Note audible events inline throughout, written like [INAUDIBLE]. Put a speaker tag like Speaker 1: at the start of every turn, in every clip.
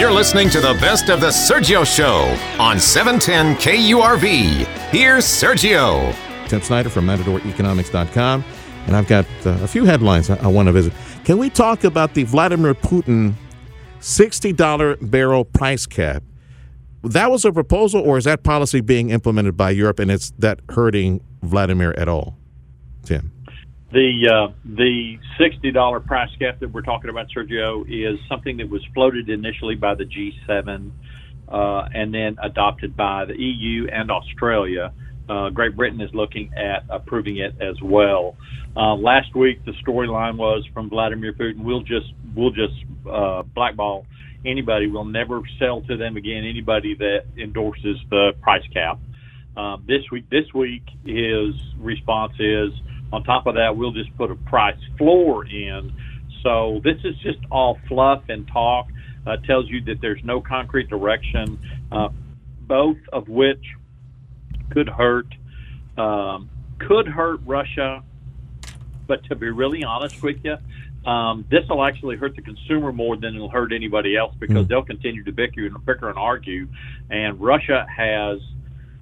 Speaker 1: You're listening to the best of the Sergio Show on 710 KURV. Here's Sergio.
Speaker 2: Tim Snyder from MatadorEconomics.com. And I've got uh, a few headlines I, I want to visit. Can we talk about the Vladimir Putin $60 barrel price cap? That was a proposal, or is that policy being implemented by Europe and it's that hurting Vladimir at all? Tim.
Speaker 3: The uh, the sixty dollar price cap that we're talking about, Sergio, is something that was floated initially by the G7 uh, and then adopted by the EU and Australia. Uh, Great Britain is looking at approving it as well. Uh, last week, the storyline was from Vladimir Putin: "We'll just we'll just uh, blackball anybody. We'll never sell to them again. Anybody that endorses the price cap." Uh, this week, this week, his response is on top of that, we'll just put a price floor in. So this is just all fluff and talk. Uh, tells you that there's no concrete direction, uh, both of which could hurt um, could hurt Russia. But to be really honest with you, um, this will actually hurt the consumer more than it'll hurt anybody else because mm. they'll continue to bicker and bicker and argue. And Russia has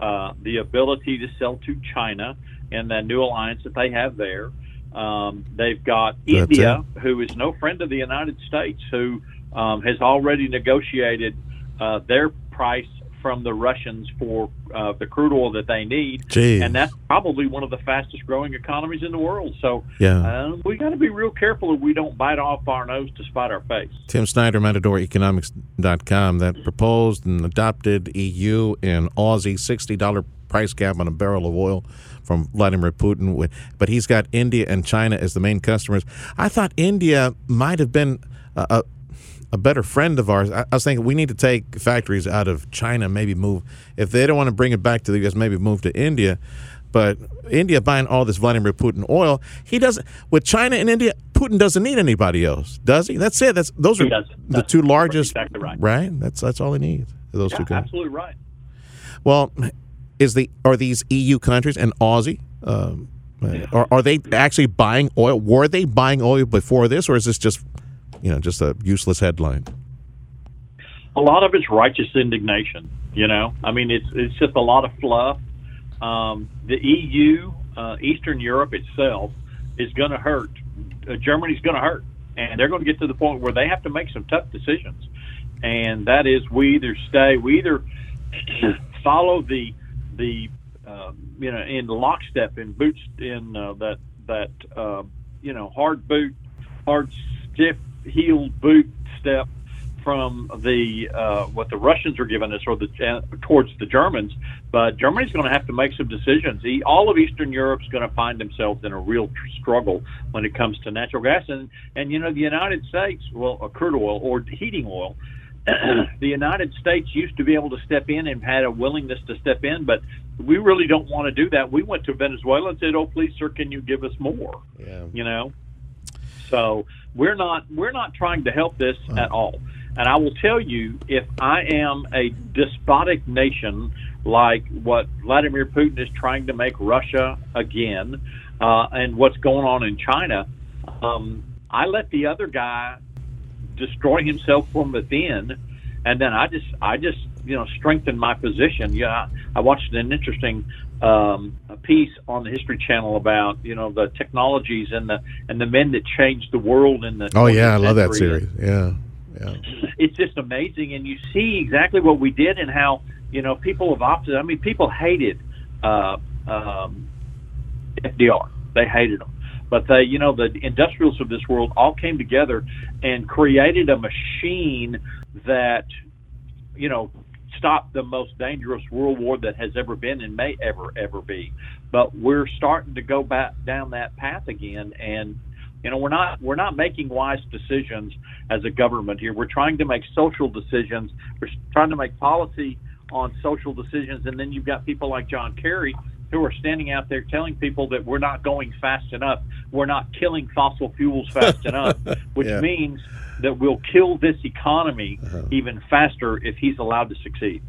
Speaker 3: uh, the ability to sell to China and that new alliance that they have there. Um, they've got That's India, it. who is no friend of the United States, who um, has already negotiated uh, their price from the Russians for uh, the crude oil that they need,
Speaker 2: Jeez.
Speaker 3: and that's probably one of the fastest growing economies in the world. So
Speaker 2: yeah.
Speaker 3: uh, we got to be real careful that we don't bite off our nose to spite our face.
Speaker 2: Tim Snyder, MatadorEconomics.com, that proposed and adopted EU and Aussie $60 price cap on a barrel of oil from Vladimir Putin, but he's got India and China as the main customers. I thought India might have been a, a better friend of ours. I, I, was thinking we need to take factories out of China, maybe move if they don't want to bring it back to the U.S., maybe move to India. But India buying all this Vladimir Putin oil, he doesn't. With China and India, Putin doesn't need anybody else, does he? That's it. That's those
Speaker 3: he
Speaker 2: are
Speaker 3: does.
Speaker 2: the
Speaker 3: that's
Speaker 2: two largest.
Speaker 3: Exactly right.
Speaker 2: Right. That's that's all he needs. Those
Speaker 3: yeah,
Speaker 2: two countries.
Speaker 3: Absolutely right.
Speaker 2: Well, is the are these EU countries and Aussie? Um, yeah. are, are they actually buying oil? Were they buying oil before this, or is this just you know just a useless headline?
Speaker 3: A lot of it's righteous indignation. You know, I mean, it's it's just a lot of fluff. Um, the EU, uh, Eastern Europe itself, is going to hurt. Uh, Germany's going to hurt, and they're going to get to the point where they have to make some tough decisions. And that is, we either stay, we either [CLEARS THROAT] follow the the uh, you know in lockstep in boots in uh, that that uh, you know hard boot, hard stiff heel boot step from the uh, what the Russians are giving us or the uh, towards the Germans. But Germany's going to have to make some decisions. He, all of Eastern Europe's going to find themselves in a real struggle when it comes to natural gas and and you know the United States, well, a crude oil or heating oil [CLEARS THROAT] the United States used to be able to step in and had a willingness to step in, but we really don't want to do that. We went to Venezuela and said, "Oh, please, sir, can you give us more?"
Speaker 2: Yeah.
Speaker 3: You know, so we're not we're not trying to help this at all. And I will tell you, if I am a despotic nation like what Vladimir Putin is trying to make Russia again, uh, and what's going on in China, um, I let the other guy destroy himself from within, and then I just I just you know strengthen my position. Yeah, I, I watched an interesting um, a piece on the History Channel about you know the technologies and the and the men that changed the world in the.
Speaker 2: Oh yeah, I love that series. Yeah, yeah. [LAUGHS]
Speaker 3: It's just amazing, and you see exactly what we did and how you know people have opted. I mean, people hated uh, um, FDR. They hated him but they, you know, the industrials of this world all came together and created a machine that, you know, stopped the most dangerous world war that has ever been and may ever ever be. But we're starting to go back down that path again, and you know we're not we're not making wise decisions as a government here. We're trying to make social decisions. We're trying to make policy on social decisions, and then you've got people like John Kerry who are standing out there telling people that we're not going fast enough, we're not killing fossil fuels fast [LAUGHS] enough, which yeah. means that we'll kill this economy uh-huh. even faster if he's allowed to succeed.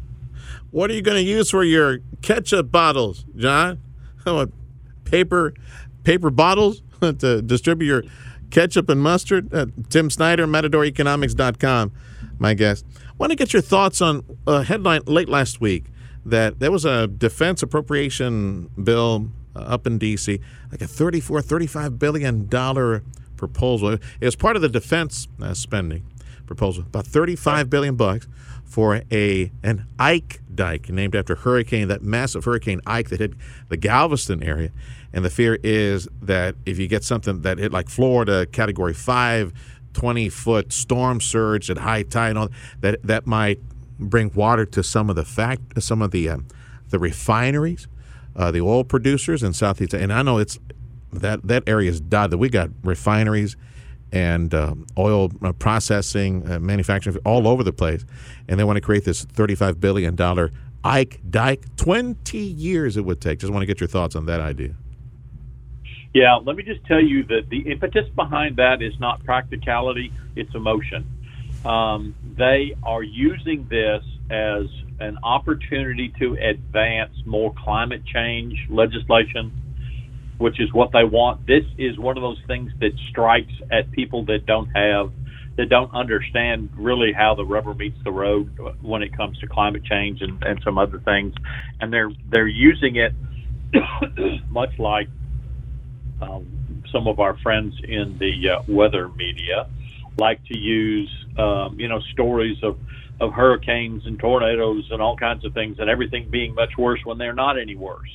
Speaker 2: What are you going to use for your ketchup bottles, John? [LAUGHS] paper paper bottles [LAUGHS] to distribute your ketchup and mustard? Uh, Tim Snyder, MatadorEconomics.com, my guest. I want to get your thoughts on a headline late last week that there was a defense appropriation bill uh, up in D.C., like a $34, 35 billion dollar proposal. It was part of the defense uh, spending proposal, about 35 billion bucks for a an Ike dike named after hurricane that massive hurricane Ike that hit the Galveston area. And the fear is that if you get something that hit like Florida, Category Five, 20 foot storm surge at high tide, all, that that might bring water to some of the fact some of the uh, the refineries, uh, the oil producers in Southeast. And I know it's that that area is dotted. We got refineries and uh, oil uh, processing, uh, manufacturing all over the place, and they want to create this thirty-five billion dollar Ike Dike. Twenty years it would take. Just want to get your thoughts on that idea.
Speaker 3: Yeah, let me just tell you that the impetus behind that is not practicality; it's emotion. Um, they are using this as an opportunity to advance more climate change legislation which is what they want. This is one of those things that strikes at people that don't have that don't understand really how the rubber meets the road when it comes to climate change and, and some other things, and they're they're using it [COUGHS] much like um, some of our friends in the uh, weather media like to use um, you know stories of of hurricanes and tornadoes and all kinds of things and everything being much worse when they're not any worse.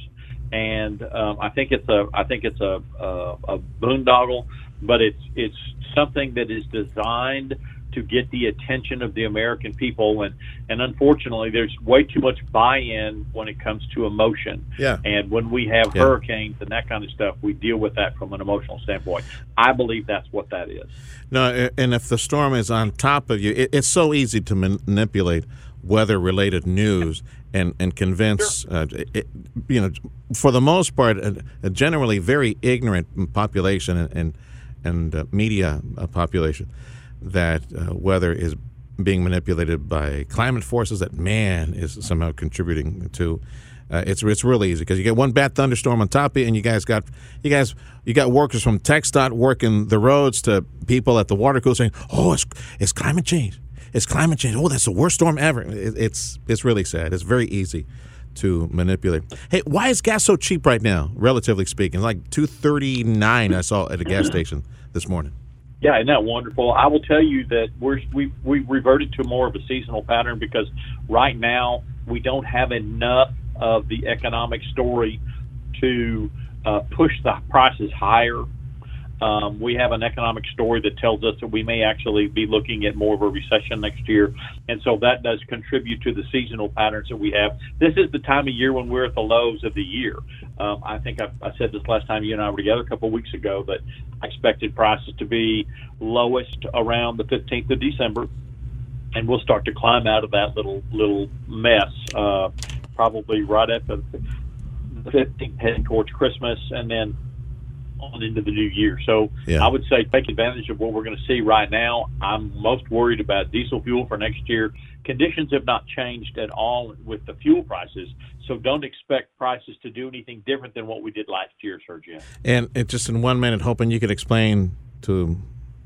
Speaker 3: And um, I think it's a I think it's a, a, a boondoggle, but it's it's something that is designed to get the attention of the American people, and and unfortunately, there's way too much buy-in when it comes to emotion.
Speaker 2: Yeah.
Speaker 3: And when we have yeah. hurricanes and that kind of stuff, we deal with that from an emotional standpoint. I believe that's what that is.
Speaker 2: No, and if the storm is on top of you, it, it's so easy to manipulate weather-related news and and convince sure. uh, it, you know for the most part a, a generally very ignorant population and and, and uh, media uh, population that uh, weather is being manipulated by climate forces that man is somehow contributing to. Uh, it's it's really easy because you get one bad thunderstorm on top of you, and you guys got you guys you got workers from TxDOT working the roads to people at the water cooler saying, "Oh, it's it's climate change." it's climate change. Oh, that's the worst storm ever. it's it's really sad. It's very easy to manipulate. Hey, why is gas so cheap right now, relatively speaking? Like two thirty nine. I saw at a gas [CLEARS THROAT] station this morning.
Speaker 3: Yeah, isn't that wonderful? I will tell you that we're we we reverted to more of a seasonal pattern because right now we don't have enough of the economic story to uh, push the prices higher um, we have an economic story that tells us that we may actually be looking at more of a recession next year. And so that does contribute to the seasonal patterns that we have. This is the time of year when we're at the lows of the year. Um, I think I, I said this last time you and I were together a couple of weeks ago that I expected prices to be lowest around the 15th of December. And we'll start to climb out of that little little mess, uh, probably right at the 15th, heading towards Christmas, and then on into the new year. So yeah. I would say take advantage of what we're going to see right now. I'm most worried about diesel fuel for next year. Conditions have not changed at all with the fuel prices, so don't expect prices to do anything different than what we did last year, Sergio.
Speaker 2: And just in one minute, hoping you could explain to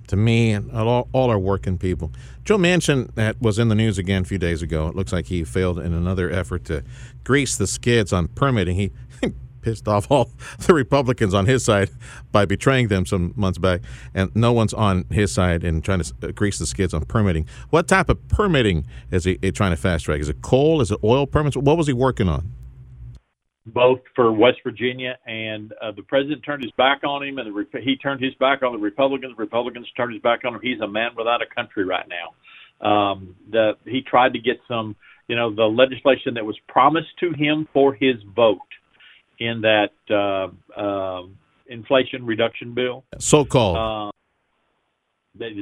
Speaker 2: to me and all, all our working people. Joe Manchin that was in the news again a few days ago. It looks like he failed in another effort to grease the skids on permitting. He [LAUGHS] pissed off all [LAUGHS] the Republicans on his side by betraying them some months back, and no one's on his side in trying to grease the skids on permitting. What type of permitting is he, he trying to fast track? Is it coal? Is it oil permits? What was he working on?
Speaker 3: Both for West Virginia, and uh, the president turned his back on him, and the, he turned his back on the Republicans. Republicans turned his back on him. He's a man without a country right now. Um, the, he tried to get some, you know, the legislation that was promised to him for his vote in that uh, uh, inflation reduction bill.
Speaker 2: So called.
Speaker 3: Uh,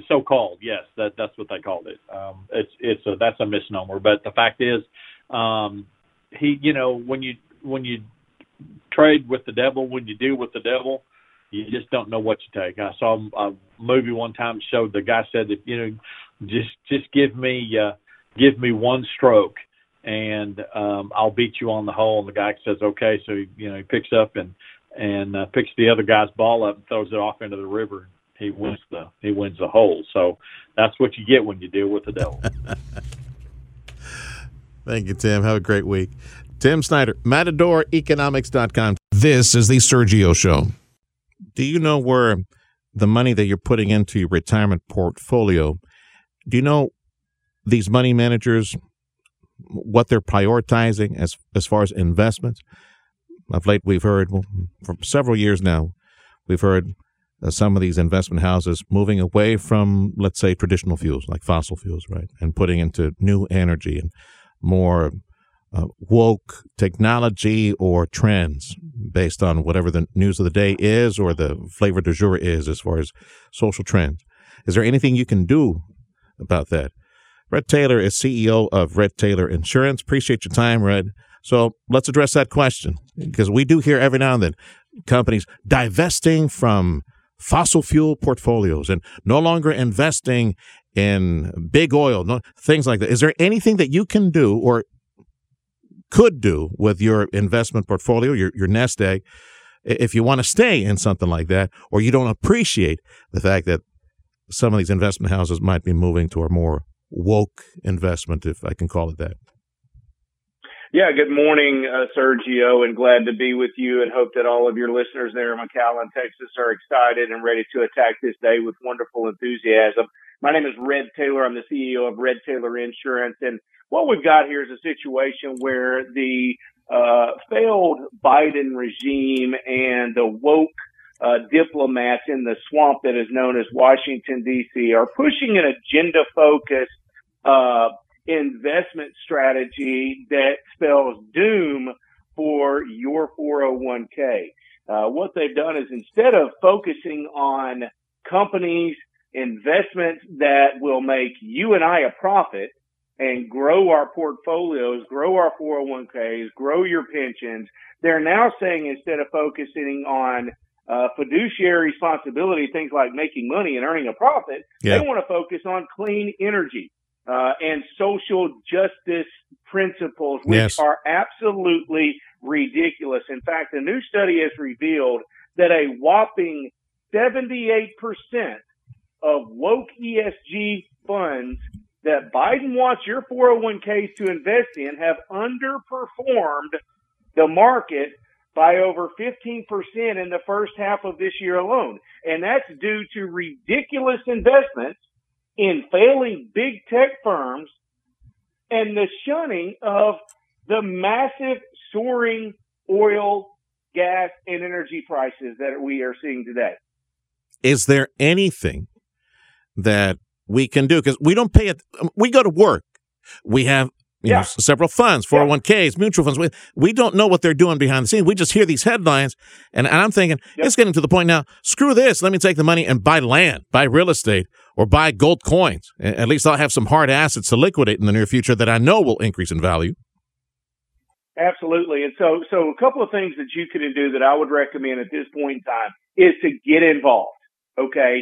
Speaker 3: so called, yes, that that's what they called it. Um, it's it's a, that's a misnomer, but the fact is, um, he you know when you when you trade with the devil, when you deal with the devil, you just don't know what you take. I saw a movie one time showed the guy said that you know just just give me uh, give me one stroke and um, I'll beat you on the hole. And the guy says, okay. So, he, you know, he picks up and, and uh, picks the other guy's ball up and throws it off into the river. He wins the he wins the hole. So that's what you get when you deal with the devil. [LAUGHS]
Speaker 2: Thank you, Tim. Have a great week. Tim Snyder, MatadorEconomics.com. This is the Sergio Show. Do you know where the money that you're putting into your retirement portfolio, do you know these money managers, what they're prioritizing as, as far as investments? Of late, we've heard, well, for several years now, we've heard uh, some of these investment houses moving away from, let's say, traditional fuels like fossil fuels, right, and putting into new energy and more uh, woke technology or trends based on whatever the news of the day is or the flavor du jour is as far as social trends. Is there anything you can do about that? Red Taylor is CEO of Red Taylor Insurance. Appreciate your time, Red. So let's address that question because we do hear every now and then companies divesting from fossil fuel portfolios and no longer investing in big oil, no, things like that. Is there anything that you can do or could do with your investment portfolio, your, your nest egg, if you want to stay in something like that, or you don't appreciate the fact that some of these investment houses might be moving to a more woke investment, if I can call it that.
Speaker 4: Yeah, good morning, uh, Sergio, and glad to be with you and hope that all of your listeners there in McAllen, Texas are excited and ready to attack this day with wonderful enthusiasm. My name is Red Taylor. I'm the CEO of Red Taylor Insurance and what we've got here is a situation where the uh, failed Biden regime and the woke uh, diplomats in the swamp that is known as Washington D.C. are pushing an agenda focused uh, investment strategy that spells doom for your 401k. Uh, what they've done is instead of focusing on companies, investments that will make you and I a profit, and grow our portfolios, grow our 401ks, grow your pensions. They're now saying instead of focusing on uh, fiduciary responsibility, things like making money and earning a profit, yeah. they want to focus on clean energy uh, and social justice principles, which yes. are absolutely ridiculous. In fact, a new study has revealed that a whopping 78% of woke ESG funds that Biden wants your 401ks to invest in have underperformed the market by over 15% in the first half of this year alone. And that's due to ridiculous investments in failing big tech firms and the shunning of the massive soaring oil, gas, and energy prices that we are seeing today.
Speaker 2: Is there anything that we can do because we don't pay it. We go to work. We have you yeah. know, several funds, 401ks, yeah. Oh mutual funds. We, we don't know what they're doing behind the scenes. We just hear these headlines. And, and I'm thinking, yep. it's getting to the point now, screw this. Let me take the money and buy land, buy real estate, or buy gold coins. At least I'll have some hard assets to liquidate in the near future that I know will increase in value.
Speaker 4: Absolutely. And so, so a couple of things that you can do that I would recommend at this point in time is to get involved. Okay.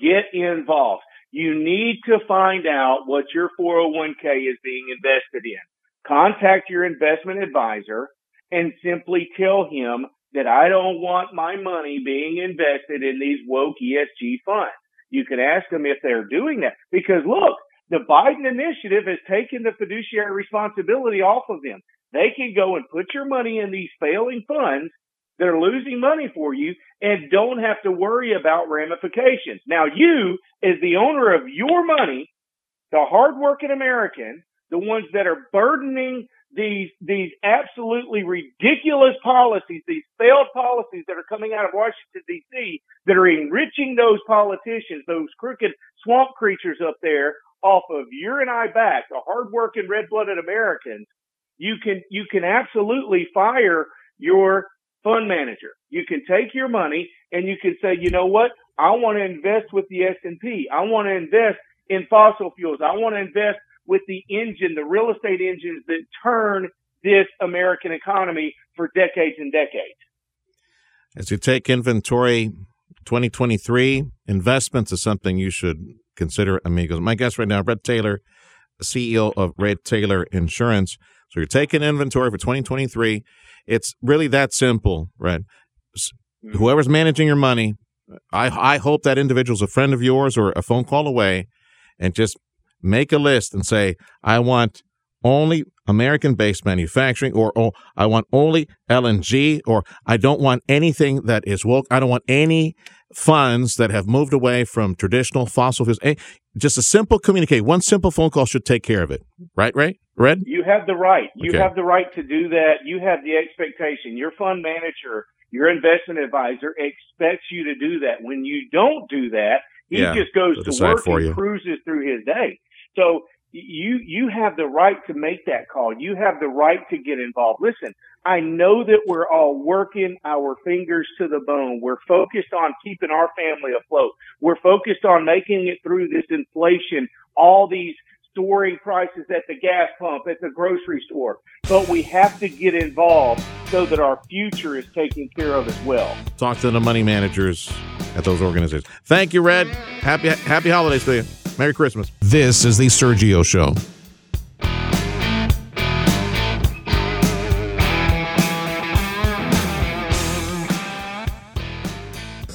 Speaker 4: Get involved. You need to find out what your 401k is being invested in. Contact your investment advisor and simply tell him that I don't want my money being invested in these woke ESG funds. You can ask them if they're doing that because look, the Biden initiative has taken the fiduciary responsibility off of them. They can go and put your money in these failing funds that are losing money for you and don't have to worry about ramifications. Now you, as the owner of your money, the hardworking American, the ones that are burdening these, these absolutely ridiculous policies, these failed policies that are coming out of Washington DC that are enriching those politicians, those crooked swamp creatures up there off of your and I back, the hardworking red blooded Americans, you can, you can absolutely fire your fund manager. You can take your money and you can say, you know what? I want to invest with the S&P. I want to invest in fossil fuels. I want to invest with the engine, the real estate engines that turn this American economy for decades and decades.
Speaker 2: As you take inventory 2023, investments is something you should consider, amigos. My guest right now, Red Taylor, CEO of Red Taylor Insurance. So you're taking inventory for 2023. It's really that simple, right? Mm-hmm. Whoever's managing your money, I I hope that individual's a friend of yours or a phone call away, and just make a list and say, I want only American based manufacturing, or oh, I want only LNG, or I don't want anything that is woke. I don't want any funds that have moved away from traditional fossil fuels. Just a simple communicate. One simple phone call should take care of it. Right, right? Red?
Speaker 4: You have the right. You okay. have the right to do that. You have the expectation. Your fund manager, your investment advisor expects you to do that. When you don't do that, he yeah, just goes to work and cruises through his day. So you you have the right to make that call. You have the right to get involved. Listen, I know that we're all working our fingers to the bone. We're focused on keeping our family afloat. We're focused on making it through this inflation, all these soaring prices at the gas pump, at the grocery store. But we have to get involved so that our future is taken care of as well.
Speaker 2: Talk to the money managers at those organizations. Thank you, Red. Happy happy holidays to you. Merry Christmas.
Speaker 1: This is the Sergio Show.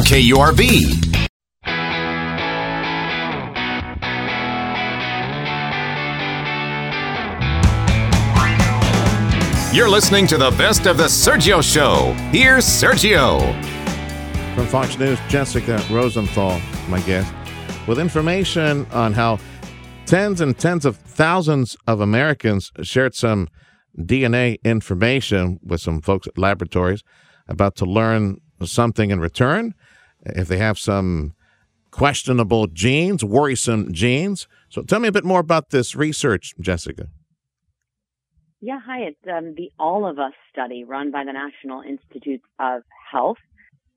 Speaker 1: KURV. You're listening to the best of the Sergio Show. Here's Sergio.
Speaker 2: From Fox News, Jessica Rosenthal, my guest, with information on how tens and tens of thousands of Americans shared some DNA information with some folks at laboratories about to learn something in return if they have some questionable genes, worrisome genes. So tell me a bit more about this research, Jessica.
Speaker 5: Yeah, hi. It's um, the All of Us study run by the National Institutes of Health.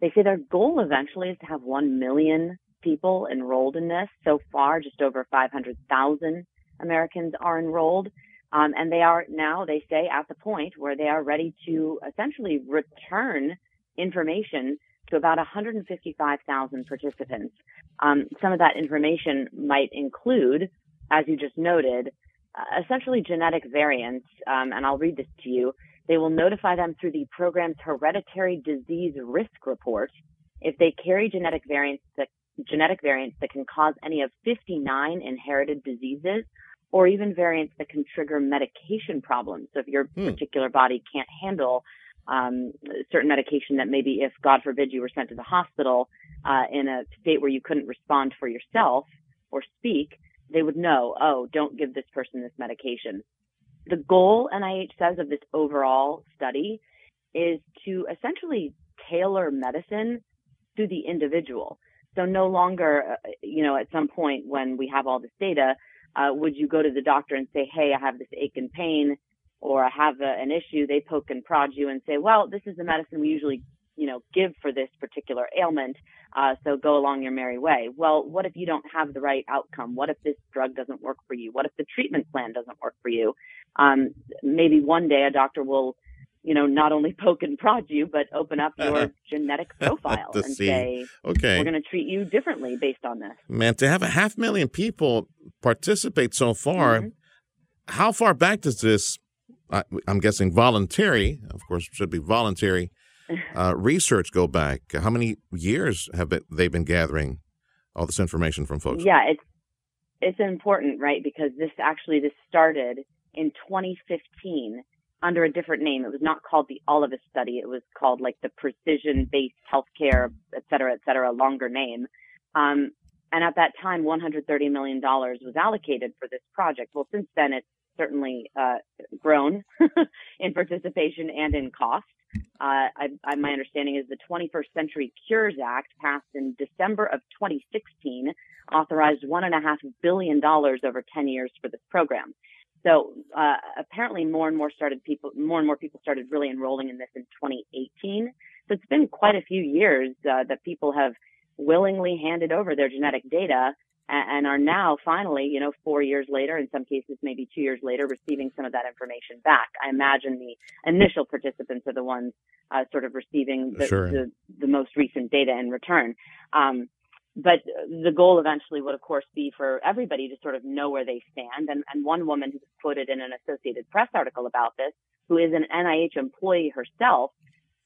Speaker 5: They say their goal eventually is to have 1 million people enrolled in this. So far, just over 500,000 Americans are enrolled. Um, and they are now, they say, at the point where they are ready to essentially return information to about 155,000 participants. Um, some of that information might include, as you just noted, uh, essentially genetic variants, um, and I'll read this to you. They will notify them through the program's hereditary disease risk report if they carry genetic variants that genetic variants that can cause any of 59 inherited diseases or even variants that can trigger medication problems. So if your hmm. particular body can't handle um, certain medication that maybe if God forbid you were sent to the hospital uh, in a state where you couldn't respond for yourself or speak, they would know, oh, don't give this person this medication. The goal, NIH says, of this overall study is to essentially tailor medicine to the individual. So no longer, uh, you know, at some point when we have all this data, uh, would you go to the doctor and say, hey, I have this ache and pain or have a, an issue, they poke and prod you and say, well, this is the medicine we usually, you know, give for this particular ailment. Uh, so go along your merry way. Well, what if you don't have the right outcome? What if this drug doesn't work for you? What if the treatment plan doesn't work for you? Um, maybe one day a doctor will, you know, not only [LAUGHS] poke and prod you, but open up your genetic [LAUGHS] profile and see. say, okay, we're going to treat you differently based on this.
Speaker 2: Man, to have a half million people participate so far, mm-hmm. how far back does this I, am guessing voluntary, of course, should be voluntary [LAUGHS] uh, research go back. How many years have been, they been gathering all this information from folks?
Speaker 5: Yeah, it's it's important, right? Because this actually this started in 2015 under a different name. It was not called the All of Us study. It was called like the Precision Based Healthcare, et cetera, et cetera, longer name. Um, and at that time, $130 million was allocated for this project. Well, since then, it's certainly uh, grown [LAUGHS] in participation and in cost. Uh, I, I, my understanding is the 21st Century Cures Act, passed in December of 2016, authorized one and a half billion dollars over 10 years for this program. So uh, apparently, more and more started people, more and more people started really enrolling in this in 2018. So it's been quite a few years uh, that people have willingly handed over their genetic data and, are now finally, you know, four years later, in some cases maybe two years later, receiving some of that information back. I imagine the initial participants are the ones uh, sort of receiving the,
Speaker 2: Sure.
Speaker 5: the, the most recent data in return. Um, but the goal eventually would, of course, be for everybody to sort of know where they stand. And, and one woman who was quoted in an Associated Press article about this, who is an NIH employee herself,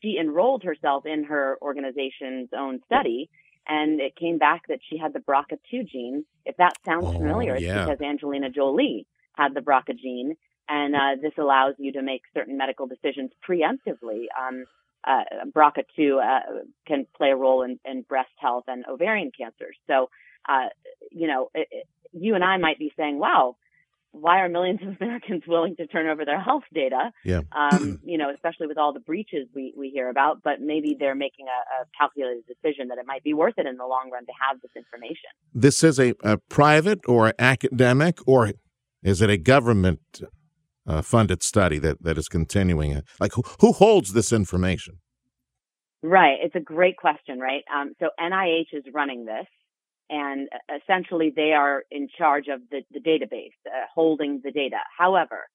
Speaker 5: she enrolled herself in her organization's own study, and it came back that she had the BRCA2 gene. If that sounds
Speaker 2: Oh,
Speaker 5: familiar, it's
Speaker 2: yeah.
Speaker 5: because Angelina Jolie had the BRCA gene, and uh, this allows you to make certain medical decisions preemptively. Um, uh, BRCA2 uh, can play a role in, in breast health and ovarian cancers. So, uh, you know, it, it, you and I might be saying, wow, why are millions of [LAUGHS] Americans willing to turn over their health data?
Speaker 2: Yeah. [CLEARS THROAT]
Speaker 5: Um, you know, especially with all the breaches we, we hear about, but maybe they're making a, a calculated decision that it might be worth it in the long run to have this information.
Speaker 2: This is a, a private or academic, or is it a government uh, funded study that, that is continuing? Like, who, who holds this information?
Speaker 5: Right. It's a great question, right? Um, so NIH is running this, and uh, essentially they are in charge of the, the database, uh, holding the data. However,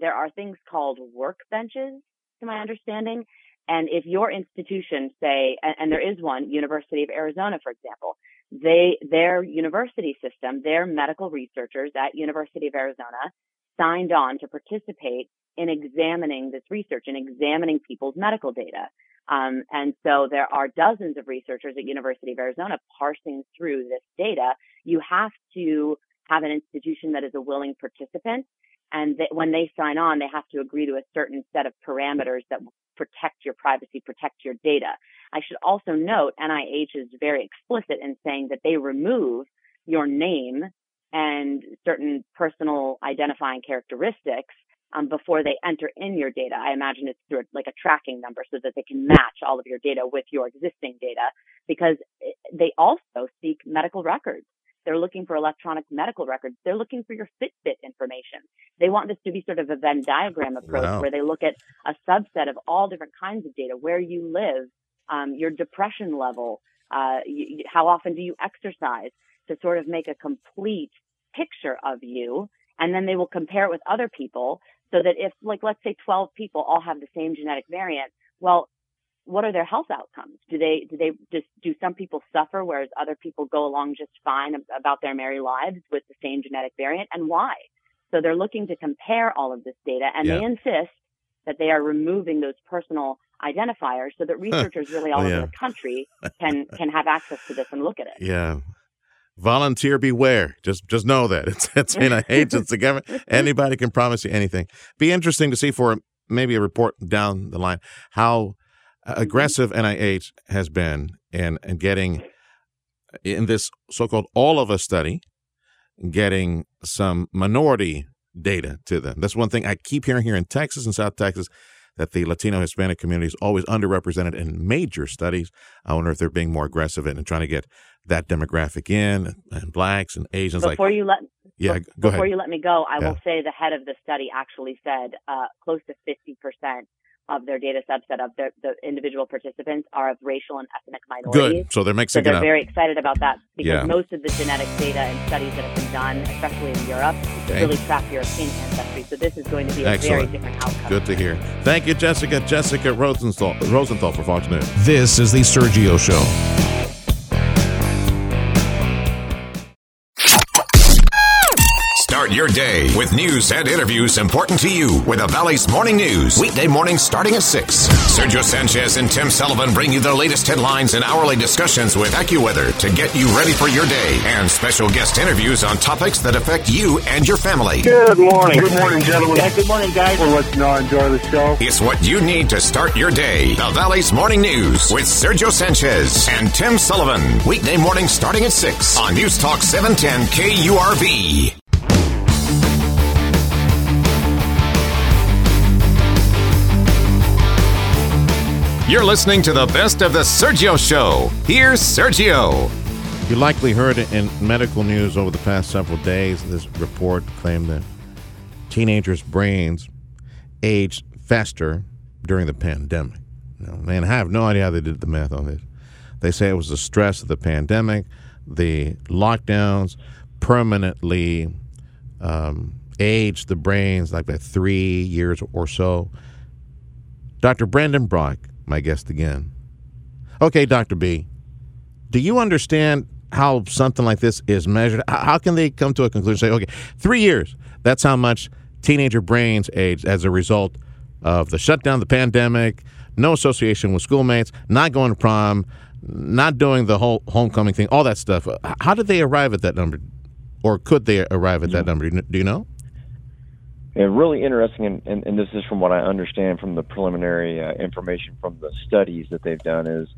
Speaker 5: there are things called workbenches, to my understanding. And if your institution, say, and, and there is one, University of Arizona, for example, they, their university system, their medical researchers at University of Arizona signed on to participate in examining this research and examining people's medical data. Um, and so there are dozens of researchers at University of Arizona parsing through this data. You have to have an institution that is a willing participant. And when they sign on, they have to agree to a certain set of parameters that protect your privacy, protect your data. I should also note NIH is very explicit in saying that they remove your name and certain personal identifying characteristics um, before they enter in your data. I imagine it's through like a tracking number so that they can match all of your data with your existing data because they also seek medical records. They're looking for electronic medical records. They're looking for your Fitbit information. They want this to be sort of a Venn diagram approach
Speaker 2: Wow.
Speaker 5: where they look at a subset of all different kinds of data, where you live, um, your depression level, uh, you, how often do you exercise to sort of make a complete picture of you. And then they will compare it with other people so that if, like, let's say 12 people all have the same genetic variant, well, what are their health outcomes? Do they, do they just, do some people suffer whereas other people go along just fine about their merry lives with the same genetic variant and why? So they're looking to compare all of this data and
Speaker 2: Yeah.
Speaker 5: they insist that they are removing those personal identifiers so that researchers really oh, all
Speaker 2: Oh, yeah.
Speaker 5: over the country can, can have access to this and look at it.
Speaker 2: Yeah. Volunteer beware. Just just know that. [LAUGHS] It's it's NIH, it's the government. Anybody can promise you anything. Be interesting to see for maybe a report down the line how aggressive NIH has been in, in getting in this so-called all of us study, getting some minority data to them. That's one thing I keep hearing here in Texas and South Texas that the Latino Hispanic community is always underrepresented in major studies. I wonder if they're being more aggressive in trying to get that demographic in and blacks and Asians.
Speaker 5: Before
Speaker 2: like,
Speaker 5: you let
Speaker 2: yeah, go
Speaker 5: Before
Speaker 2: ahead.
Speaker 5: you let me go, I
Speaker 2: Yeah.
Speaker 5: will say the head of the study actually said uh, close to 50% of their data subset of their, the individual participants are of racial and ethnic minorities.
Speaker 2: Good. So they're
Speaker 5: So
Speaker 2: mixing it
Speaker 5: they're very excited about that because
Speaker 2: Yeah.
Speaker 5: most of the genetic data and studies that have been done, especially in Europe,
Speaker 2: Okay.
Speaker 5: really track European ancestry. So this is going to be a
Speaker 2: Excellent.
Speaker 5: very different outcome.
Speaker 2: Good to hear. Thank you, Jessica. Jessica Rosenthal, Rosenthal for Fox News.
Speaker 1: This is the Sergio Show. Start your day with news and interviews important to you with the Valley's Morning News. Weekday mornings starting at 6. Sergio Sanchez and Tim Sullivan bring you the latest headlines and hourly discussions with AccuWeather to get you ready for your day and special guest interviews on topics that affect you and your family.
Speaker 4: Good morning. Good morning, gentlemen. good morning, guys. We'll let you know I enjoy the show.
Speaker 1: It's what you need to start your day. The Valley's Morning News with Sergio Sanchez and Tim Sullivan. Weekday morning starting at 6 on News Talk 710 KURV. You're listening to the best of the Sergio Show. Here's Sergio.
Speaker 2: You likely heard in medical news over the past several days. This report claimed that teenagers' brains aged faster during the pandemic. Now, man, I have no idea how they did the math on this. They say it was the stress of the pandemic, the lockdowns permanently um, age the brains like by three years or so. Dr. Brandon Brock, my guest again. Okay, Dr. B, do you understand how something like this is measured? How can they come to a conclusion? Say, okay, three years. That's how much teenager brains age as a result of the shutdown, the pandemic, no association with schoolmates, not going to prom, not doing the whole homecoming thing, all that stuff. How did they arrive at that number, or could they arrive at that number? Do you know?
Speaker 6: Yeah, really interesting, and, and, and, this is from what I understand from the preliminary uh, information from the studies that they've done. Is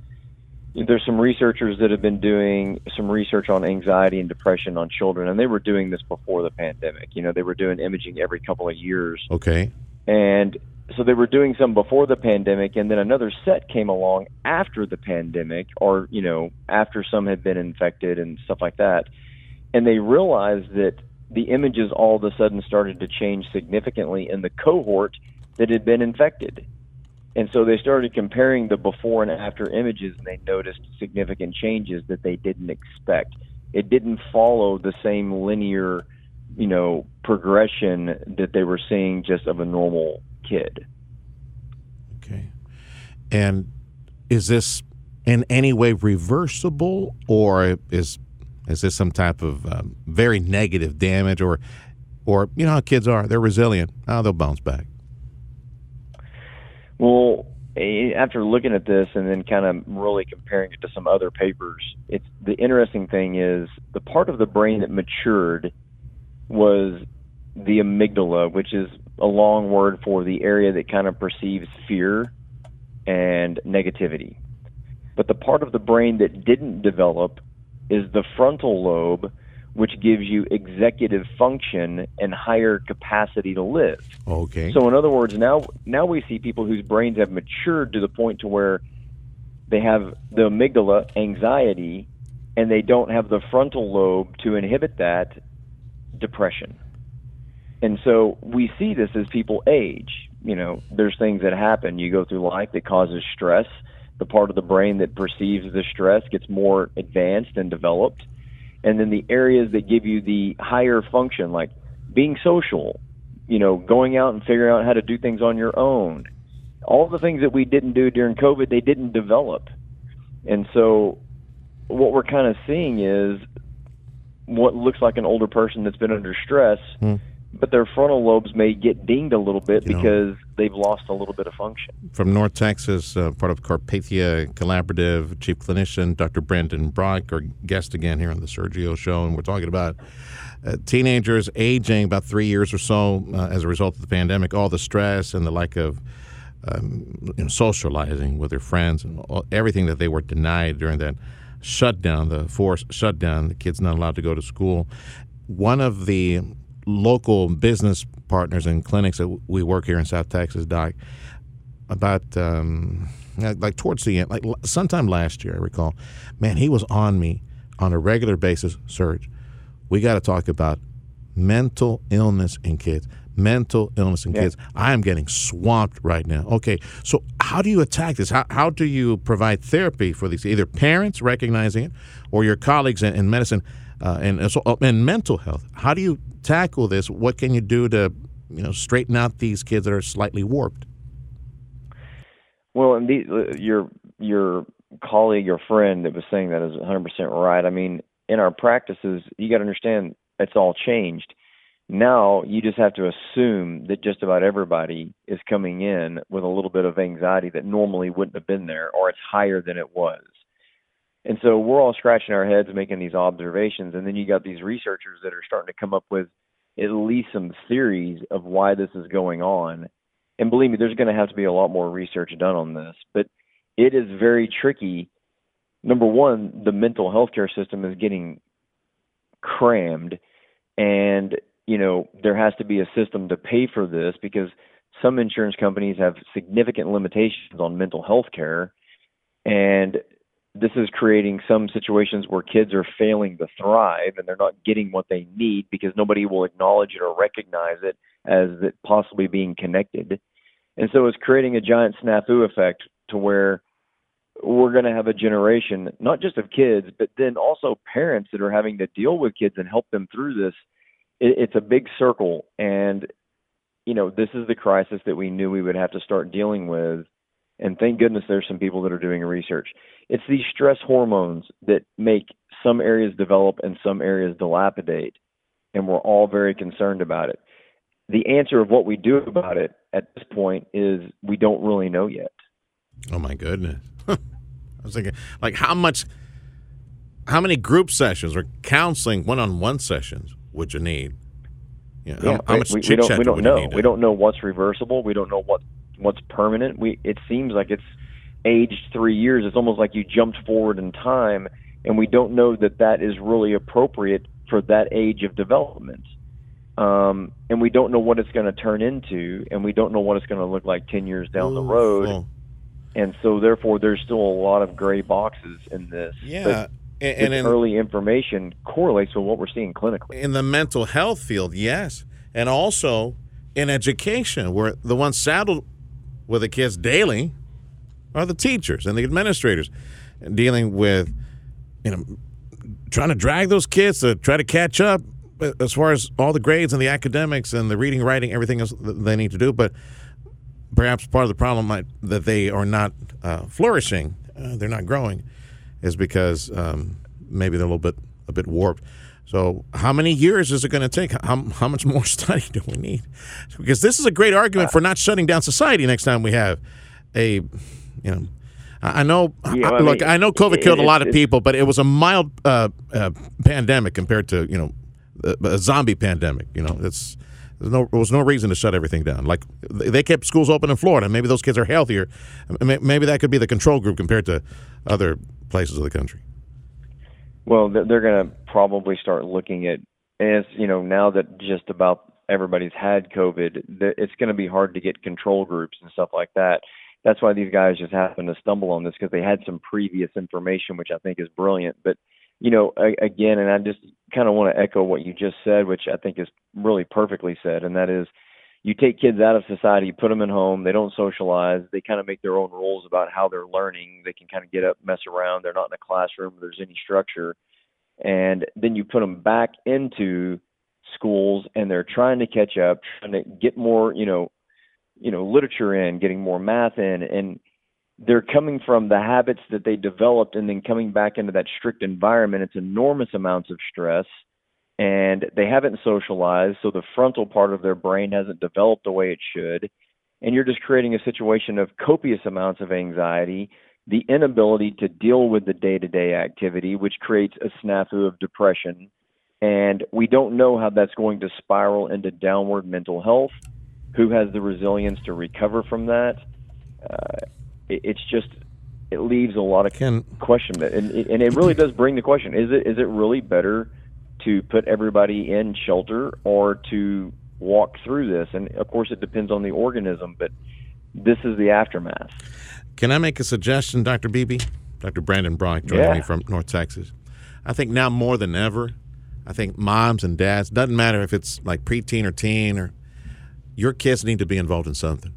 Speaker 6: there's some researchers that have been doing some research on anxiety and depression on children, and they were doing this before the pandemic. You know, they were doing imaging every couple of years.
Speaker 2: Okay.
Speaker 6: And so they were doing some before the pandemic, and then another set came along after the pandemic, or you know, after some had been infected and stuff like that, and they realized that the images all of a sudden started to change significantly in the cohort that had been infected. And so they started comparing the before and after images, and they noticed significant changes that they didn't expect. It didn't follow the same linear, you know, progression that they were seeing just of a normal kid.
Speaker 2: Okay. And is this in any way reversible, or is is this some type of um, very negative damage, or, or you know how kids are? They're resilient. Oh, they'll bounce back.
Speaker 6: Well, after looking at this and then kind of really comparing it to some other papers, it's the interesting thing is the part of the brain that matured was the amygdala, which is a long word for the area that kind of perceives fear and negativity. But the part of the brain that didn't develop is the frontal lobe, which gives you executive function and higher capacity to live.
Speaker 2: Okay.
Speaker 6: So in other words, now now we see people whose brains have matured to the point to where they have the amygdala, anxiety, and they don't have the frontal lobe to inhibit that depression. And so we see this as people age. You know, there's things that happen. You go through life that causes stress the part of the brain that perceives the stress gets more advanced and developed. And then the areas that give you the higher function, like being social, you know, going out and figuring out how to do things on your own. All the things that we didn't do during COVID, they didn't develop. And so what we're kind of seeing is what looks like an older person that's been under stress. Mm but their frontal lobes may get dinged a little bit you because know, they've lost a little bit of function.
Speaker 2: From North Texas, uh, part of Carpathia Collaborative, chief clinician Dr. Brandon Brock, our guest again here on the Sergio Show, and we're talking about uh, teenagers aging about three years or so uh, as a result of the pandemic, all the stress and the lack of um, you know, socializing with their friends and all, everything that they were denied during that shutdown, the forced shutdown, the kids not allowed to go to school. One of the local business partners and clinics that we work here in South Texas, Doc, about um, like towards the end, like sometime last year, I recall, man, he was on me on a regular basis. Serge, we got to talk about mental illness in kids. Mental illness in yeah. kids. I am getting swamped right now. Okay, so how do you attack this? How, how do you provide therapy for these? Either parents recognizing it or your colleagues in, in medicine uh, and, so, and mental health. How do you tackle this? What can you do to, you know, straighten out these kids that are slightly warped?
Speaker 6: Well, and uh, your your colleague, your friend that was saying that is 100% right. I mean, in our practices, you got to understand it's all changed. Now you just have to assume that just about everybody is coming in with a little bit of anxiety that normally wouldn't have been there, or it's higher than it was. And so we're all scratching our heads making these observations. And then you got these researchers that are starting to come up with at least some theories of why this is going on. And believe me, there's going to have to be a lot more research done on this. But it is very tricky. Number one, the mental health care system is getting crammed. And, you know, there has to be a system to pay for this because some insurance companies have significant limitations on mental health care. And this is creating some situations where kids are failing to thrive and they're not getting what they need because nobody will acknowledge it or recognize it as it possibly being connected. And so it's creating a giant snafu effect to where we're going to have a generation, not just of kids, but then also parents that are having to deal with kids and help them through this. It, it's a big circle, and you know, this is the crisis that we knew we would have to start dealing with. And thank goodness there's some people that are doing research. It's these stress hormones that make some areas develop and some areas dilapidate, and we're all very concerned about it. The answer of what we do about it at this point is we don't really know yet.
Speaker 2: Oh my goodness. [LAUGHS] I was thinking, like, how much, how many group sessions or counseling one-on-one sessions would you need? You know,
Speaker 6: Yeah,
Speaker 2: how, how much
Speaker 6: we, we don't we don't know.
Speaker 2: need?
Speaker 6: We don't know what's reversible. We don't know what what's permanent. We it seems like it's aged three years. It's almost like you jumped forward in time, and we don't know that that is really appropriate for that age of development. Um, and we don't know what it's going to turn into, and we don't know what it's going to look like ten years down the road.
Speaker 2: well,
Speaker 6: And so, therefore, there's still a lot of gray boxes in this.
Speaker 2: yeah,
Speaker 6: But
Speaker 2: and, and in,
Speaker 6: early information correlates with what we're seeing clinically.
Speaker 2: in the mental health field, yes, and also in education, where the ones saddled with the kids daily are the teachers and the administrators, dealing with you know trying to drag those kids to try to catch up as far as all the grades and the academics and the reading, writing, everything else they need to do, but. Perhaps part of the problem might, that they are not uh, flourishing, uh, they're not growing, is because um, maybe they're a little bit a bit warped. So, how many years is it going to take? How, how much more [LAUGHS] study do we need? Because this is a great argument for not shutting down society next time we have a, you know, I know.
Speaker 6: Yeah,
Speaker 2: I-
Speaker 6: I
Speaker 2: look,
Speaker 6: mean,
Speaker 2: I know COVID
Speaker 6: it-
Speaker 2: killed a lot of people, but it was a mild uh, uh, pandemic compared to you know a, a zombie pandemic. You know, it's there's no there was no reason to shut everything down. Like they they kept schools open in Florida. Maybe those kids are healthier. Maybe that could be the control group compared to other places of the country.
Speaker 6: Well, they're, going to probably start looking at as you know now that just about everybody's had COVID, it's going to be hard to get control groups and stuff like that. That's why these guys just happen to stumble on this because they had some previous information, which I think is brilliant. But you know, again, and I just kind of want to echo what you just said, which I think is really perfectly said, and that is you take kids out of society, you put them in home, they don't socialize, they kind of make their own rules about how they're learning. They can kind of get up, mess around. They're not in a classroom. There's any structure, and then you put them back into schools, and they're trying to catch up, trying to get more, you know, you know, literature in, getting more math in, and they're coming from the habits that they developed, and then coming back into that strict environment. It's enormous amounts of stress and they haven't socialized, so the frontal part of their brain hasn't developed the way it should. And you're just creating a situation of copious amounts of anxiety, the inability to deal with the day to day activity, which creates a snafu of depression. And we don't know how that's going to spiral into downward mental health. Who has the resilience to recover from that? Uh, it, it's just, it leaves a lot of
Speaker 2: Can
Speaker 6: question, and and it really does bring the question: Is it is it really better to put everybody in shelter or to walk through this? And of course, it depends on the organism, but this is the aftermath.
Speaker 2: Can I make a suggestion, Dr. Beebe? Dr. Brandon Brock joining
Speaker 6: Yeah.
Speaker 2: me from North Texas. I think now more than ever, I think moms and dads, doesn't matter if it's like preteen or teen or your kids need to be involved in something.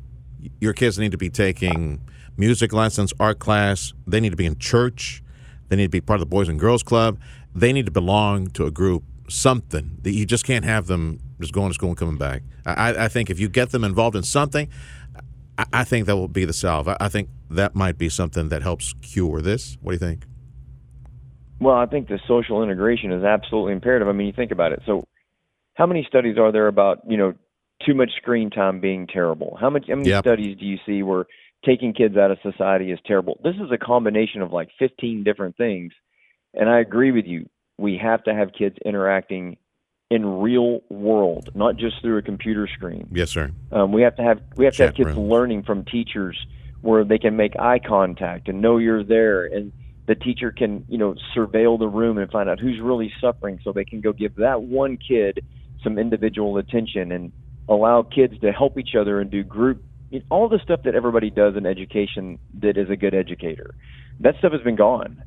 Speaker 2: Your kids need to be taking music lessons, art class. They need to be in church. They need to be part of the Boys and Girls Club. They need to belong to a group, something that you just can't have them just going to school and coming back. I, I think if you get them involved in something, I, I think that will be the salve. I, I think that might be something that helps cure this. What do you think?
Speaker 6: Well, I think the social integration is absolutely imperative. I mean, you think about it. So, how many studies are there about you know too much screen time being terrible? How much? How many
Speaker 2: Yep.
Speaker 6: studies do you see where taking kids out of society is terrible? This is a combination of like 15 different things, and I agree with you. We have to have kids interacting in real world, not just through a computer screen.
Speaker 2: Yes, sir.
Speaker 6: Um, we have to have we have to have kids learning from teachers where they can make eye contact and know you're there, and the teacher can you know surveil the room and find out who's really suffering, so they can go give that one kid some individual attention and allow kids to help each other and do group all the stuff that everybody does in education that is a good educator. That stuff has been gone,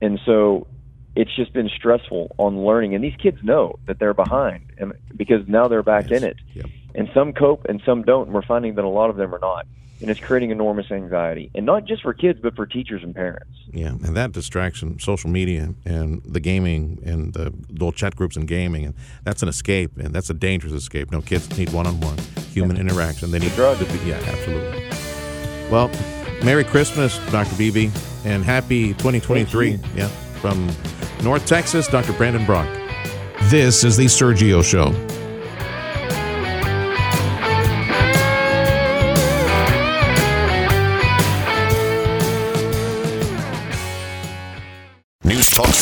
Speaker 6: and so it's just been stressful on learning. And these kids know that they're behind, and because now they're back
Speaker 2: Yes.
Speaker 6: in it
Speaker 2: Yep.
Speaker 6: and some cope and some don't. And we're finding that a lot of them are not. and it's creating enormous anxiety, and not just for kids, but for teachers and parents.
Speaker 2: Yeah, and that distraction, social media and the gaming and the little chat groups and gaming, and that's an escape, and that's a dangerous escape. No kids need one-on-one human interaction. They need
Speaker 6: drugs.
Speaker 2: To be, yeah, absolutely. Well, Merry Christmas, Dr. Beebe, and happy 2023. Yeah, from North Texas, Dr. Brandon Brock.
Speaker 1: This is the Sergio Show.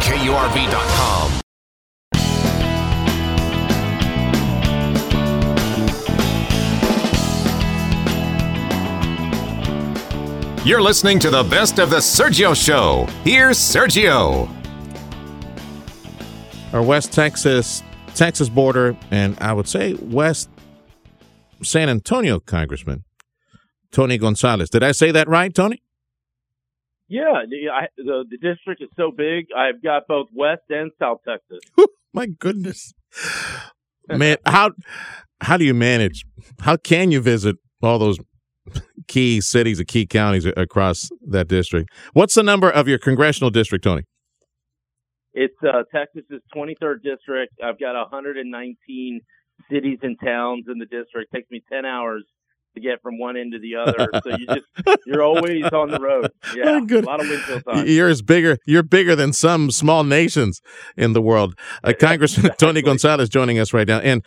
Speaker 1: KURV.com. You're listening to the best of the Sergio Show. Here's Sergio.
Speaker 2: Our West Texas Texas border, and I would say West San Antonio Congressman Tony Gonzales. Did I say that right, Tony?
Speaker 7: Yeah, the, I, the the district is so big. I've got both West and South Texas. [LAUGHS]
Speaker 2: My goodness, man, [LAUGHS] how how do you manage? How can you visit all those key cities and key counties across that district? What's the number of your congressional district, Tony?
Speaker 7: It's uh, Texas's 23rd district. I've got 119 cities and towns in the district. It takes me 10 hours to get from one end to the other. so you just [LAUGHS] you're always on the road. Yeah, a lot of windshield time.
Speaker 2: You're as bigger. You're bigger than some small nations in the world. Uh, [LAUGHS] Congressman [LAUGHS] exactly. Tony Gonzales joining us right now, and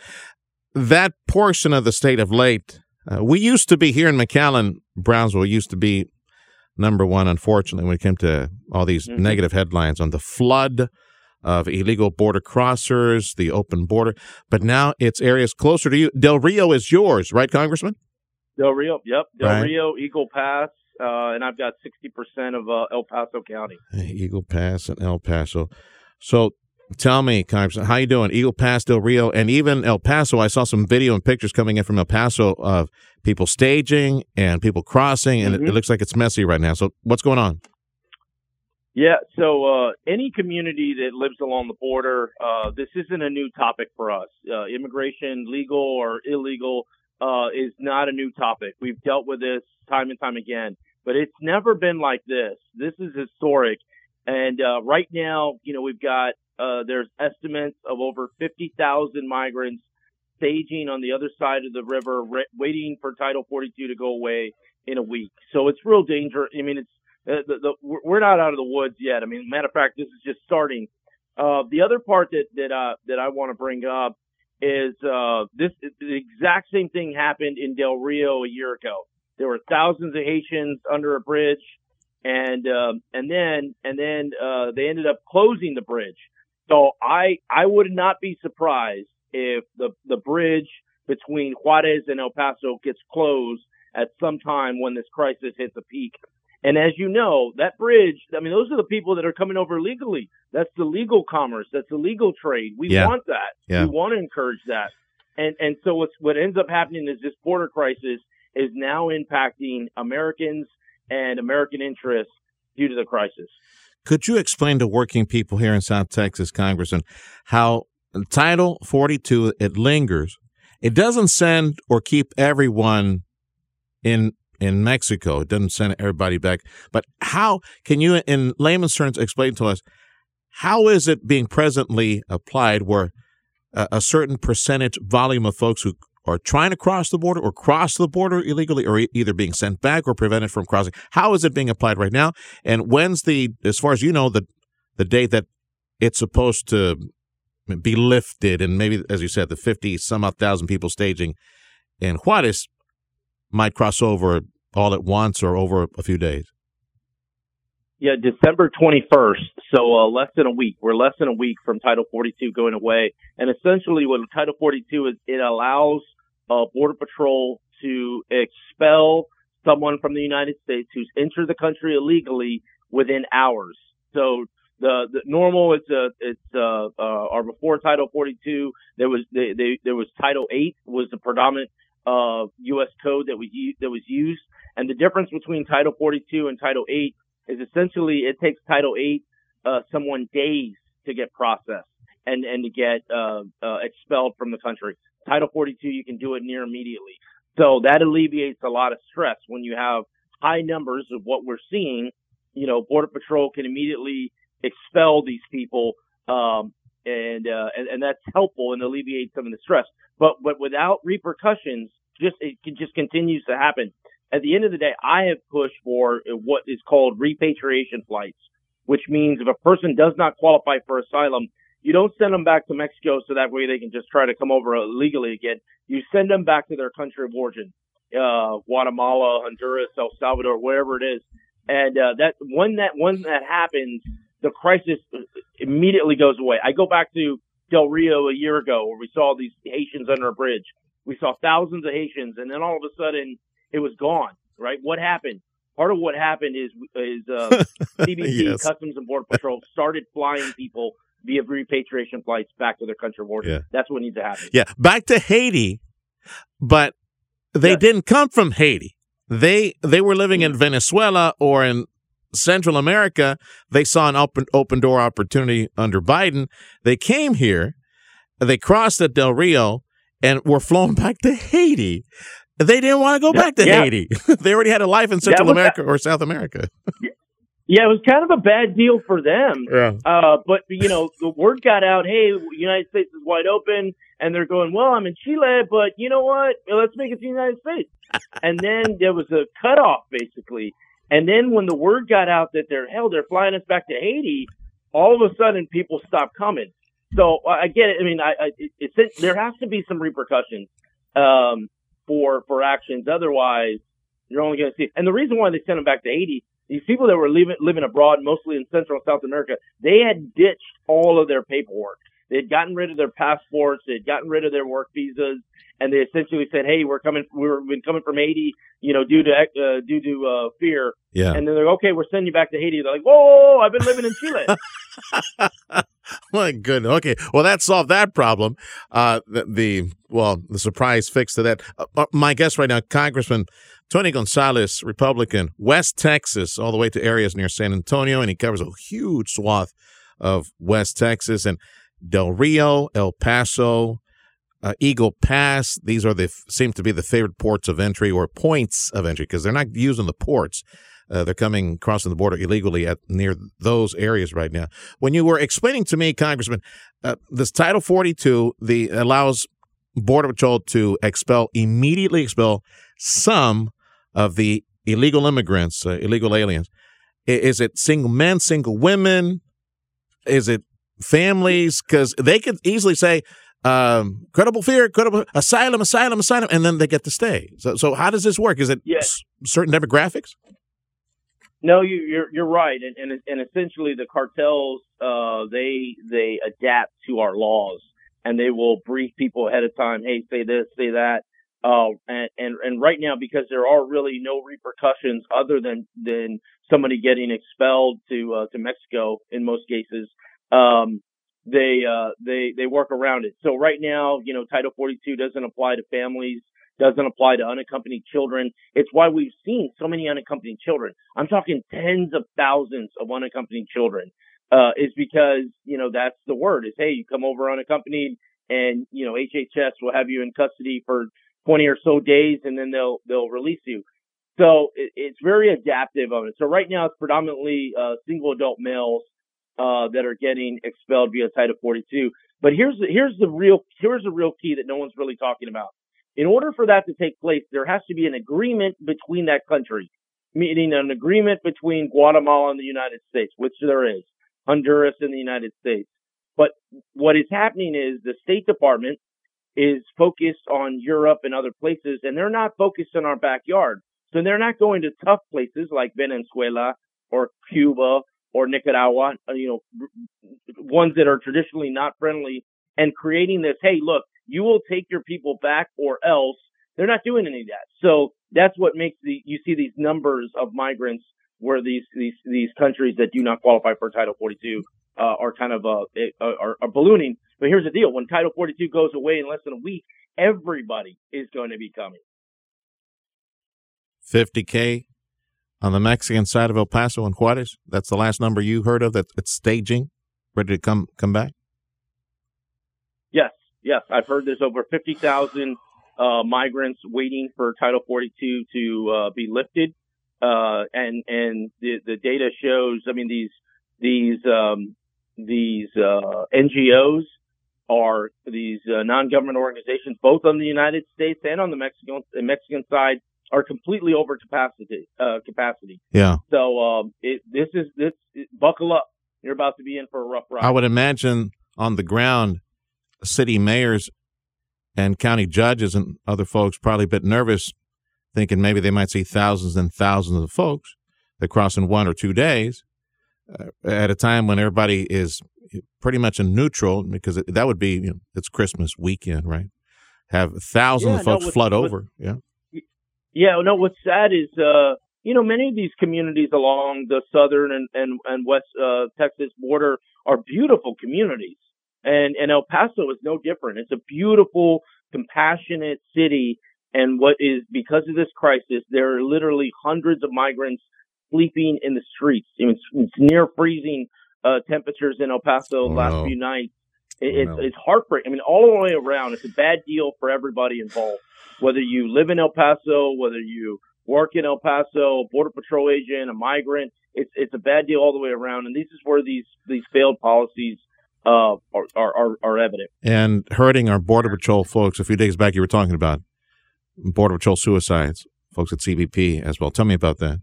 Speaker 2: that portion of the state of Leyte. Uh, we used to be here in McAllen, Brownsville. Used to be number one, unfortunately, when it came to all these mm-hmm. negative headlines on the flood of illegal border crossers, the open border. But now it's areas closer to you. Del Rio is yours, right, Congressman?
Speaker 7: Del Rio, yep. Del right. Rio, Eagle Pass, uh, and I've got 60% of uh, El Paso County.
Speaker 2: Eagle Pass and El Paso. So tell me, Congressman, how you doing? Eagle Pass, Del Rio, and even El Paso. I saw some video and pictures coming in from El Paso of people staging and people crossing, and mm-hmm. it, it, looks like it's messy right now. So what's going on?
Speaker 7: Yeah, so uh, any community that lives along the border, uh, this isn't a new topic for us. Uh, immigration, legal or illegal, uh, is not a new topic. We've dealt with this time and time again, but it's never been like this. This is historic. And uh, right now, you know, we've got uh, there's estimates of over 50,000 migrants staging on the other side of the river, re- waiting for Title 42 to go away in a week. So it's real danger. I mean, it's uh, the, the, we're not out of the woods yet. I mean, matter of fact, this is just starting. Uh, the other part that that uh, that I want to bring up is uh, this the exact same thing happened in Del Rio a year ago. There were thousands of Haitians under a bridge, and um, and then and then uh, they ended up closing the bridge. So I I would not be surprised if the the bridge between Juarez and El Paso gets closed at some time when this crisis hits a peak. And as you know, that bridge, I mean, those are the people that are coming over legally. That's the legal commerce. That's the legal trade. We
Speaker 2: yeah.
Speaker 7: want that.
Speaker 2: Yeah.
Speaker 7: We want to encourage that. And, and so what's, what ends up happening is this border crisis is now impacting Americans and American interests due to the crisis.
Speaker 2: Could you explain to working people here in South Texas, Congressman, how Title 42, it lingers. It doesn't send or keep everyone in in Mexico. It doesn't send everybody back. But how can you, in layman's terms, explain to us how is it being presently applied where a, a certain percentage volume of folks who are trying to cross the border or cross the border illegally or either being sent back or prevented from crossing. How is it being applied right now? And when's the, as far as you know, the the date that it's supposed to be lifted and maybe, as you said, the 50 some odd thousand people staging in Juarez might cross over all at once or over a few days?
Speaker 7: Yeah, December 21st. So uh, less than a week. We're less than a week from Title 42 going away. And essentially, what Title 42 is, it allows uh, Border Patrol to expel someone from the United States who's entered the country illegally within hours. So the, the normal it's uh it's uh, uh or before Title 42 there was they, they, there was Title 8 was the predominant uh U.S. code that was that was used, and the difference between Title 42 and Title 8 is essentially it takes Title 8 uh, someone days to get processed and and to get uh, uh, expelled from the country. Title 42 you can do it near immediately, so that alleviates a lot of stress when you have high numbers of what we're seeing. You know, Border Patrol can immediately expel these people, um, and, uh, and and that's helpful and alleviates some of the stress. But but without repercussions, just it just continues to happen. At the end of the day, I have pushed for what is called repatriation flights, which means if a person does not qualify for asylum, you don't send them back to Mexico so that way they can just try to come over illegally again. You send them back to their country of origin, uh, Guatemala, Honduras, El Salvador, wherever it is. And uh, that when that when that happens, the crisis immediately goes away. I go back to Del Rio a year ago where we saw these Haitians under a bridge. We saw thousands of Haitians, and then all of a sudden it was gone. Right? What happened? Part of what happened is is uh, [LAUGHS] CBP, yes. Customs and Border Patrol, started flying people via repatriation flights back to their country of origin. Yeah. That's what needs to happen.
Speaker 2: Yeah, back to Haiti, but they yes. didn't come from Haiti. They they were living in mm. Venezuela or in Central America, they saw an open open door opportunity under Biden. They came here, they crossed at Del Rio, and were flown [LAUGHS] back to Haiti. They didn't want to go back to yeah. Haiti. [LAUGHS] they already had a life in Central America or South America. [LAUGHS]
Speaker 7: yeah, it was kind of a bad deal for them. Yeah. Uh, but you know, the word got out. Hey, United States is wide open, and they're going. Well, I'm in Chile, but you know what? Let's make it to the United States. and then there was a cutoff, basically. And then when the word got out that they're hell, they're flying us back to Haiti, all of a sudden people stopped coming. So uh, I get it. I mean, I, I it, it's there has to be some repercussions um, for for actions. Otherwise, you're only going to see. And the reason why they sent them back to Haiti, these people that were living living abroad, mostly in Central and South America, they had ditched all of their paperwork. They had gotten rid of their passports. They had gotten rid of their work visas and they essentially said, "Hey, we're coming. We've been coming from Haiti, you know, due to uh, due to uh, fear."
Speaker 2: Yeah.
Speaker 7: And then they're like, "Okay, we're sending you back to Haiti." They're like, "Whoa, whoa, whoa I've been living in Chile." [LAUGHS]
Speaker 2: My goodness. Okay. Well, that solved that problem. Uh, the, the well, the surprise fix to that. Uh, uh, my guest right now, Congressman Tony Gonzales, Republican, West Texas, all the way to areas near San Antonio, and he covers a huge swath of West Texas and Del Rio, El Paso, uh, Eagle Pass. These are the seem to be the favorite ports of entry or points of entry because they're not using the ports. Uh, they're coming crossing the border illegally at near those areas right now. When you were explaining to me, Congressman, uh, this Title 42 the allows Border Patrol to expel immediately expel some of the illegal immigrants, uh, illegal aliens. Is it single men, single women? Is it families? Because they could easily say, um, credible fear, credible asylum, asylum, asylum, and then they get to stay. So, so how does this work? Is it yes. certain demographics?
Speaker 7: No, you, are you're, you're right, and, and and essentially the cartels uh, they they adapt to our laws, and they will brief people ahead of time. Hey, say this, say that, uh, and and and right now because there are really no repercussions other than than somebody getting expelled to uh, to Mexico in most cases. Um, they uh, they they work around it. So right now, you know, Title 42 doesn't apply to families, doesn't apply to unaccompanied children. It's why we've seen so many unaccompanied children. I'm talking tens of thousands of unaccompanied children. Uh, is because you know that's the word is hey, you come over unaccompanied, and you know HHS will have you in custody for 20 or so days, and then they'll they'll release you. So it, it's very adaptive of it. So right now it's predominantly uh, single adult males uh, that are getting expelled via Title 42. But here's the, here's the real here's the real key that no one's really talking about. In order for that to take place, there has to be an agreement between that country, meaning an agreement between Guatemala and the United States, which there is, Honduras and the United States. But what is happening is the State Department is focused on Europe and other places, and they're not focused on our backyard. So they're not going to tough places like Venezuela or Cuba or Nicaragua, uh, you know, ones that are traditionally not friendly, and creating this, hey, look, you will take your people back or else They're not doing any of that. So that's what makes the you see these numbers of migrants where these these these countries that do not qualify for Title 42 uh, are kind of uh, are, are ballooning. But here's the deal: when Title 42 goes away in less than a week, everybody is going to be coming.
Speaker 2: 50k on the Mexican side of El Paso and Juarez. That's the last number you heard of. That it's staging, ready to come come back.
Speaker 7: Yes, yes, I've heard there's over 50,000 uh, migrants waiting for Title 42 to uh, be lifted, uh, and and the the data shows. I mean these these um, these uh, NGOs are these uh, non-government organizations, both on the United States and on the Mexican Mexican side, are completely over capacity. Uh, capacity.
Speaker 2: Yeah.
Speaker 7: So um, it, this is this it, buckle up. You're about to be in for a rough ride.
Speaker 2: I would imagine on the ground, city mayors and county judges and other folks probably a bit nervous, thinking maybe they might see thousands and thousands of folks that cross in one or two days uh, at a time when everybody is pretty much in neutral because it, that would be you know, it's Christmas weekend, right? Have thousands
Speaker 7: Yeah,
Speaker 2: of folks
Speaker 7: no, with-
Speaker 2: flood
Speaker 7: with-
Speaker 2: over. Yeah.
Speaker 7: Yeah, no, what's sad is, uh, you know, many of these communities along the southern and, and, and west, uh, Texas border are beautiful communities. And, and El Paso is no different. It's a beautiful, compassionate city. And what is, because of this crisis, there are literally hundreds of migrants sleeping in the streets. It's, it's near freezing, uh, temperatures in El Paso
Speaker 2: Oh,
Speaker 7: last
Speaker 2: no.
Speaker 7: few nights. It,
Speaker 2: Oh,
Speaker 7: it's,
Speaker 2: no.
Speaker 7: it's heartbreaking. I mean, all the way around, it's a bad deal for everybody involved whether you live in El Paso, whether you work in El Paso, border patrol agent, a migrant, it's it's a bad deal all the way around. And this is where these these failed policies uh, are, are are evident.
Speaker 2: And hurting our Border Patrol folks. A few days back, you were talking about Border Patrol suicides, folks at CBP as well. Tell me about that.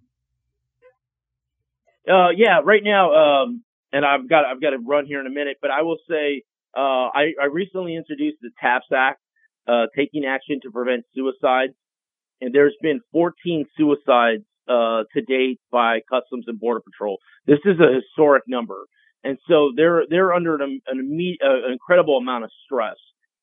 Speaker 7: Uh, yeah, right now, um, and I've got I've got to run here in a minute, but I will say uh, I, I recently introduced the TAPS Act, uh, taking action to prevent suicides, and there's been 14 suicides uh, to date by Customs and Border Patrol. This is a historic number, and so they're they're under an, an, imme- uh, an incredible amount of stress.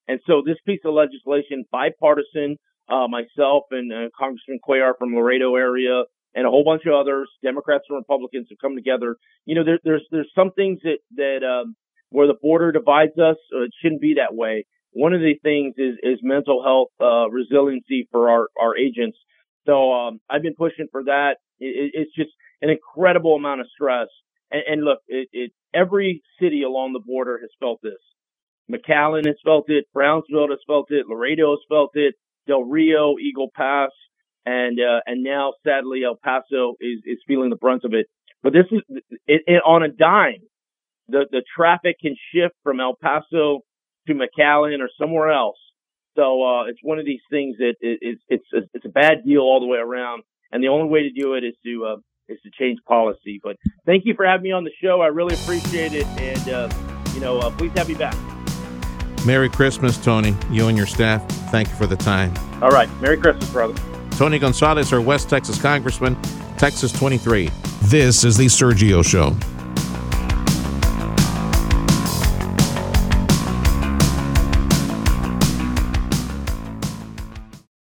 Speaker 7: And so this piece of legislation, bipartisan, uh, myself and uh, Congressman Cuellar from Laredo area, and a whole bunch of others, Democrats and Republicans, have come together. You know, there, there's there's some things that that um, where the border divides us. Uh, it shouldn't be that way. One of the things is is mental health uh, resiliency for our our agents. So um, I've been pushing for that. It, it, it's just an incredible amount of stress. And, and look, it, it every city along the border has felt this. McAllen has felt it. Brownsville has felt it. Laredo has felt it. Del Rio, Eagle Pass, and uh, and now sadly El Paso is is feeling the brunt of it. But this is it, it, on a dime. The the traffic can shift from El Paso to McAllen or somewhere else. So uh, it's one of these things that it, it, it's it's a bad deal all the way around. And the only way to do it is to uh, is to change policy. But thank you for having me on the show. I really appreciate it, and uh, you know, uh, please have me back.
Speaker 2: Merry Christmas, Tony. You and your staff. Thank you for the time.
Speaker 7: All right, Merry Christmas, brother.
Speaker 2: Tony Gonzales, our West Texas Congressman, Texas 23.
Speaker 1: This is the Sergio Show.